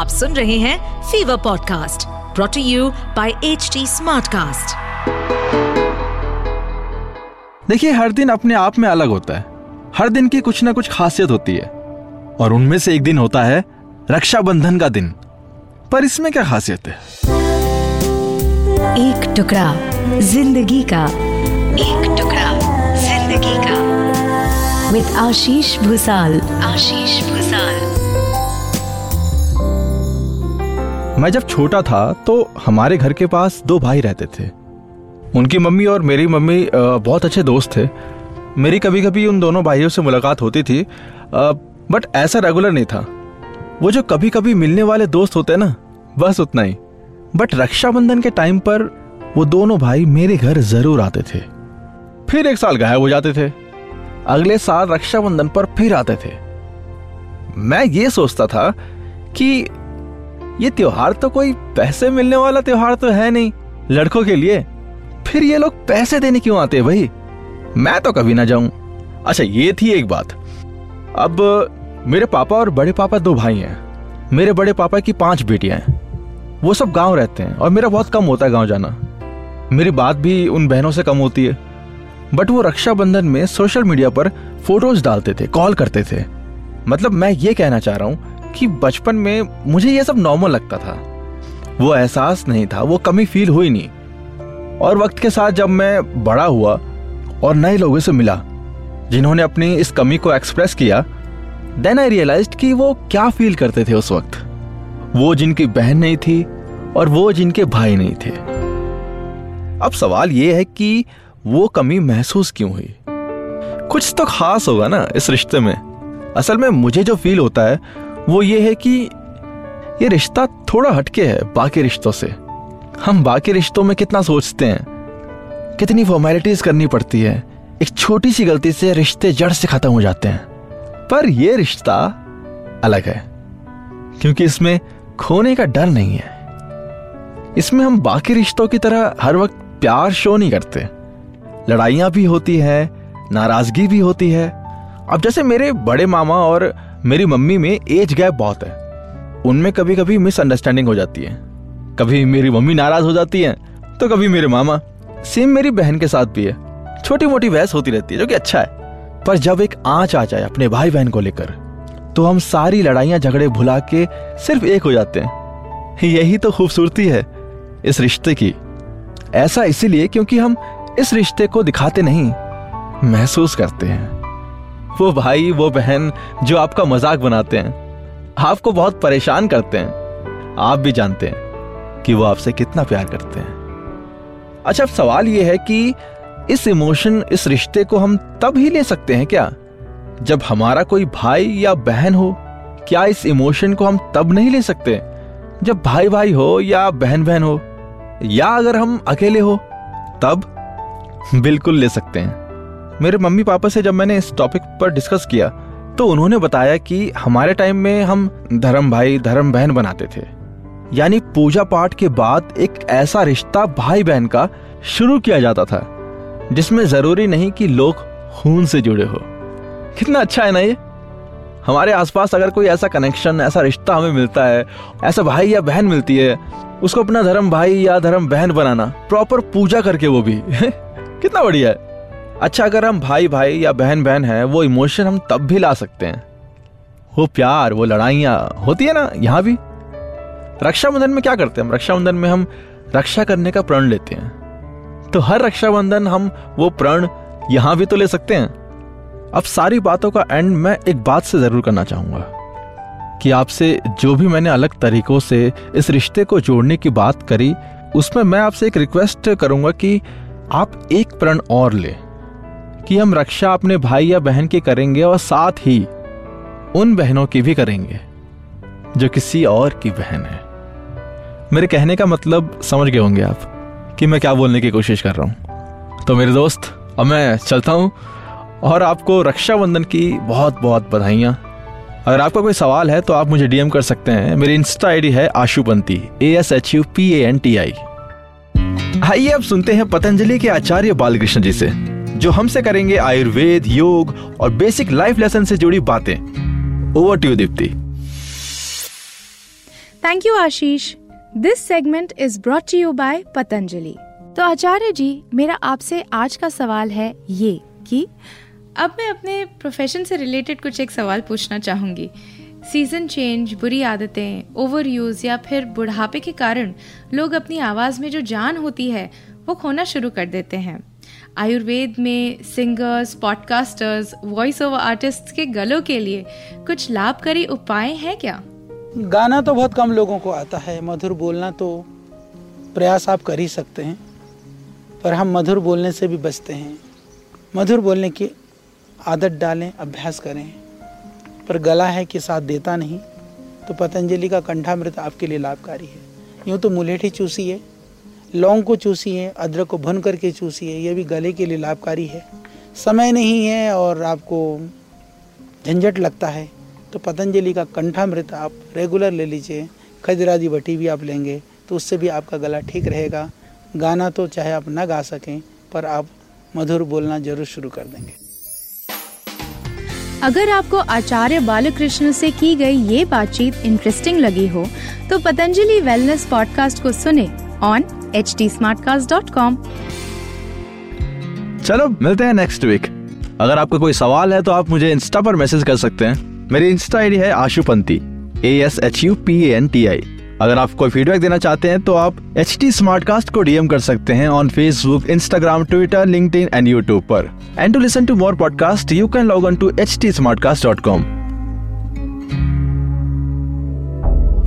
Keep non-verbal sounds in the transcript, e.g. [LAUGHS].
आप सुन रहे हैं Fever podcast brought you by H Smartcast. देखिए हर दिन अपने आप में अलग होता है। हर दिन की कुछ ना कुछ खासियत होती है। और उनमें से एक दिन होता है रक्षाबंधन का दिन। पर इसमें क्या खासियत है? एक टुकड़ा ज़िंदगी का। एक टुकड़ा ज़िंदगी का। विद आशीष भूसाल आशीष भूसाल मैं जब छोटा था तो हमारे घर के पास दो भाई रहते थे। उनकी मम्मी और मेरी मम्मी बहुत अच्छे दोस्त थे। मेरी कभी कभी उन दोनों भाइयों से मुलाकात होती थी बट ऐसा रेगुलर नहीं था। वो जो कभी कभी मिलने वाले दोस्त होते ना, बस उतना ही। बट रक्षाबंधन के टाइम पर वो दोनों भाई मेरे घर ज़रूर आते थे। फिर एक साल गायब हो जाते थे। अगले साल रक्षाबंधन पर फिर आते थे। मैं ये सोचता था कि ये त्योहार तो कोई पैसे मिलने वाला त्योहार तो है नहीं। लड़कों के लिए फिर ये लोग पैसे देने क्यों आते हैं भाई? मैं तो कभी ना जाऊँ। अच्छा ये थी एक बात। अब मेरे पापा और बड़े पापा दो भाई हैं। मेरे बड़े पापा की पाँच बेटियाँ हैं। वो सब गाँव रहते हैं और मेरा बहुत कम होता है गाँव जाना। मेरी बात भी उन बहनों से कम होती है। बट वो रक्षाबंधन में सोशल मीडिया पर फ़ोटोज़ डालते थे, कॉल करते थे। मतलब मैं ये कहना चाह रहा हूँ कि बचपन में मुझे यह सब नॉर्मल लगता था। वो एहसास नहीं था, वो कमी फील हुई नहीं। और वक्त के साथ जब मैं बड़ा हुआ और नए लोगों से मिला, जिन्होंने अपनी इस कमी को एक्सप्रेस किया देन आई रियलाइज़ कि वो क्या फील करते थे उस वक्त। वो जिनकी बहन नहीं थी और वो जिनके भाई नहीं थे। अब सवाल ये है कि वो कमी महसूस क्यों हुई? कुछ तो खास होगा ना इस रिश्ते में। असल में मुझे जो फील होता है वो ये है कि ये रिश्ता थोड़ा हटके है बाकी रिश्तों से। हम बाकी रिश्तों में कितना सोचते हैं। कितनी फॉर्मेलिटीज करनी पड़ती है। एक छोटी सी गलती से रिश्ते जड़ से खत्म हो जाते हैं। पर यह रिश्ता अलग है। क्योंकि इसमें खोने का डर नहीं है। इसमें हम बाकी रिश्तों की तरह हर वक्त प्यार शो नहीं करते। लड़ाइयाँ भी होती है, नाराज़गी भी होती है। अब जैसे मेरे बड़े मामा और मेरी मम्मी में एज गैप बहुत है। उनमें कभी कभी मिसअंडरस्टैंडिंग हो जाती है। कभी मेरी मम्मी नाराज़ हो जाती है तो कभी मेरे मामा। सेम मेरी बहन के साथ भी है। छोटी मोटी बहस होती रहती है, जो कि अच्छा है। पर जब एक आँच आ जाए अपने भाई बहन को लेकर तो हम सारी लड़ाइयाँ झगड़े भुला के सिर्फ़ एक हो जाते हैं। यही तो खूबसूरती है इस रिश्ते की। ऐसा इसीलिए क्योंकि हम इस रिश्ते को दिखाते नहीं, महसूस करते हैं। वो भाई, वो बहन जो आपका मज़ाक बनाते हैं, आपको बहुत परेशान करते हैं। आप भी जानते हैं कि वो आपसे कितना प्यार करते हैं। अच्छा अब सवाल यह है कि इस इमोशन, इस रिश्ते को हम तब ही ले सकते हैं क्या? जब हमारा कोई भाई या बहन हो, क्या इस इमोशन को हम तब नहीं ले सकते? जब भाई भाई हो या बहन बहन हो, या अगर हम अकेले हो, तब बिल्कुल ले सकते हैं। मेरे मम्मी पापा से जब मैंने इस टॉपिक पर डिस्कस किया तो उन्होंने बताया कि हमारे टाइम में हम धर्म भाई, धर्म बहन बनाते थे। यानी पूजा पाठ के बाद एक ऐसा रिश्ता भाई बहन का शुरू किया जाता था, जिसमें ज़रूरी नहीं कि लोग खून से जुड़े हो। कितना अच्छा है ना ये? हमारे आसपास अगर कोई ऐसा कनेक्शन ऐसा रिश्ता हमें मिलता है, ऐसा भाई या बहन मिलती है, उसको अपना धर्म भाई या धर्म बहन बनाना प्रॉपर पूजा करके वो भी, [LAUGHS] कितना बढ़िया है। अच्छा अगर हम भाई भाई या बहन बहन हैं, वो इमोशन हम तब भी ला सकते हैं। वो प्यार, वो लड़ाइयाँ, होती है ना, यहाँ भी। रक्षाबंधन में क्या करते हैं हम? रक्षाबंधन में हम रक्षा करने का प्रण लेते हैं। तो हर रक्षाबंधन हम वो प्रण यहाँ भी तो ले सकते हैं। अब सारी बातों का एंड मैं एक बात से ज़रूर करना चाहूँगा कि आपसे जो भी मैंने अलग तरीकों से इस रिश्ते को जोड़ने की बात करी, उसमें मैं आपसे एक रिक्वेस्ट करूँगा कि आप एक प्रण और लें। कि हम रक्षा अपने भाई या बहन की करेंगे और साथ ही उन बहनों की भी करेंगे, जो किसी और की बहन है। मेरे कहने का मतलब समझ गए होंगे आप कि मैं क्या बोलने की कोशिश कर रहा हूँ। तो मेरे दोस्त, अब मैं चलता हूँ और आपको रक्षाबंधन की बहुत बहुत बधाइयाँ। अगर आपका कोई सवाल है तो आप मुझे डीएम कर सकते हैं। मेरी इंस्टा आईडी है Ashupanti A S H U P A N T I आइए अब सुनते हैं पतंजलि के आचार्य बालकृष्ण जी से। जो हमसे करेंगे आयुर्वेद, योग और बेसिक लाइफ लेसन से जुड़ी बातें। Over to Deepti thank you Ashish this segment is brought you by Patanjali तो आचार्य जी, मेरा आपसे आज का सवाल है ये कि अब मैं अपने प्रोफेशन से रिलेटेड कुछ एक सवाल पूछना चाहूँगी। सीज़न चेंज बुरी आदतें ओवर यूज़ या फिर बुढ़ापे के कारण लोग अपनी आवाज़ में जो जान होती है, वो खोना शुरू कर देते हैं। आयुर्वेद में singers podcasters voice over artist के गलों के लिए कुछ लाभकारी उपाय हैं क्या? गाना तो बहुत कम लोगों को आता है। मधुर बोलना तो प्रयास आप कर ही सकते हैं, पर हम मधुर बोलने से भी बचते हैं। मधुर बोलने की आदत डालें, अभ्यास करें, पर गला है कि साथ देता नहीं तो पतंजलि का कंठामृत आपके लिए लाभकारी है। यूँ तो मुलेठी चूसी है लौंग को चूसी है, अदरक को भुन करके चूसी है, ये भी गले के लिए लाभकारी है। समय नहीं है और आपको झंझट लगता है तो पतंजलि का कंठामृत आप रेगुलर ले लीजिए खजरादी बटी भी आप लेंगे तो उससे भी आपका गला ठीक रहेगा। गाना तो चाहे आप ना गा सकें, पर आप मधुर बोलना ज़रूर शुरू कर देंगे। अगर आपको आचार्य बालकृष्ण से की गई ये बातचीत इंटरेस्टिंग लगी हो तो पतंजलि वेलनेस पॉडकास्ट को सुने ऑन टी चलो, मिलते हैं नेक्स्ट वीक अगर आपका कोई सवाल है तो आप मुझे इंस्टा पर मैसेज कर सकते हैं। मेरी इंस्टा आईडी है Ashupanti A S H U P N T I अगर आप कोई फीडबैक देना चाहते हैं तो आप एच टी स्मार्ट कास्ट को डीएम कर सकते हैं on Facebook Instagram Twitter link and YouTube पर. And to listen to more podcast you can log on to H T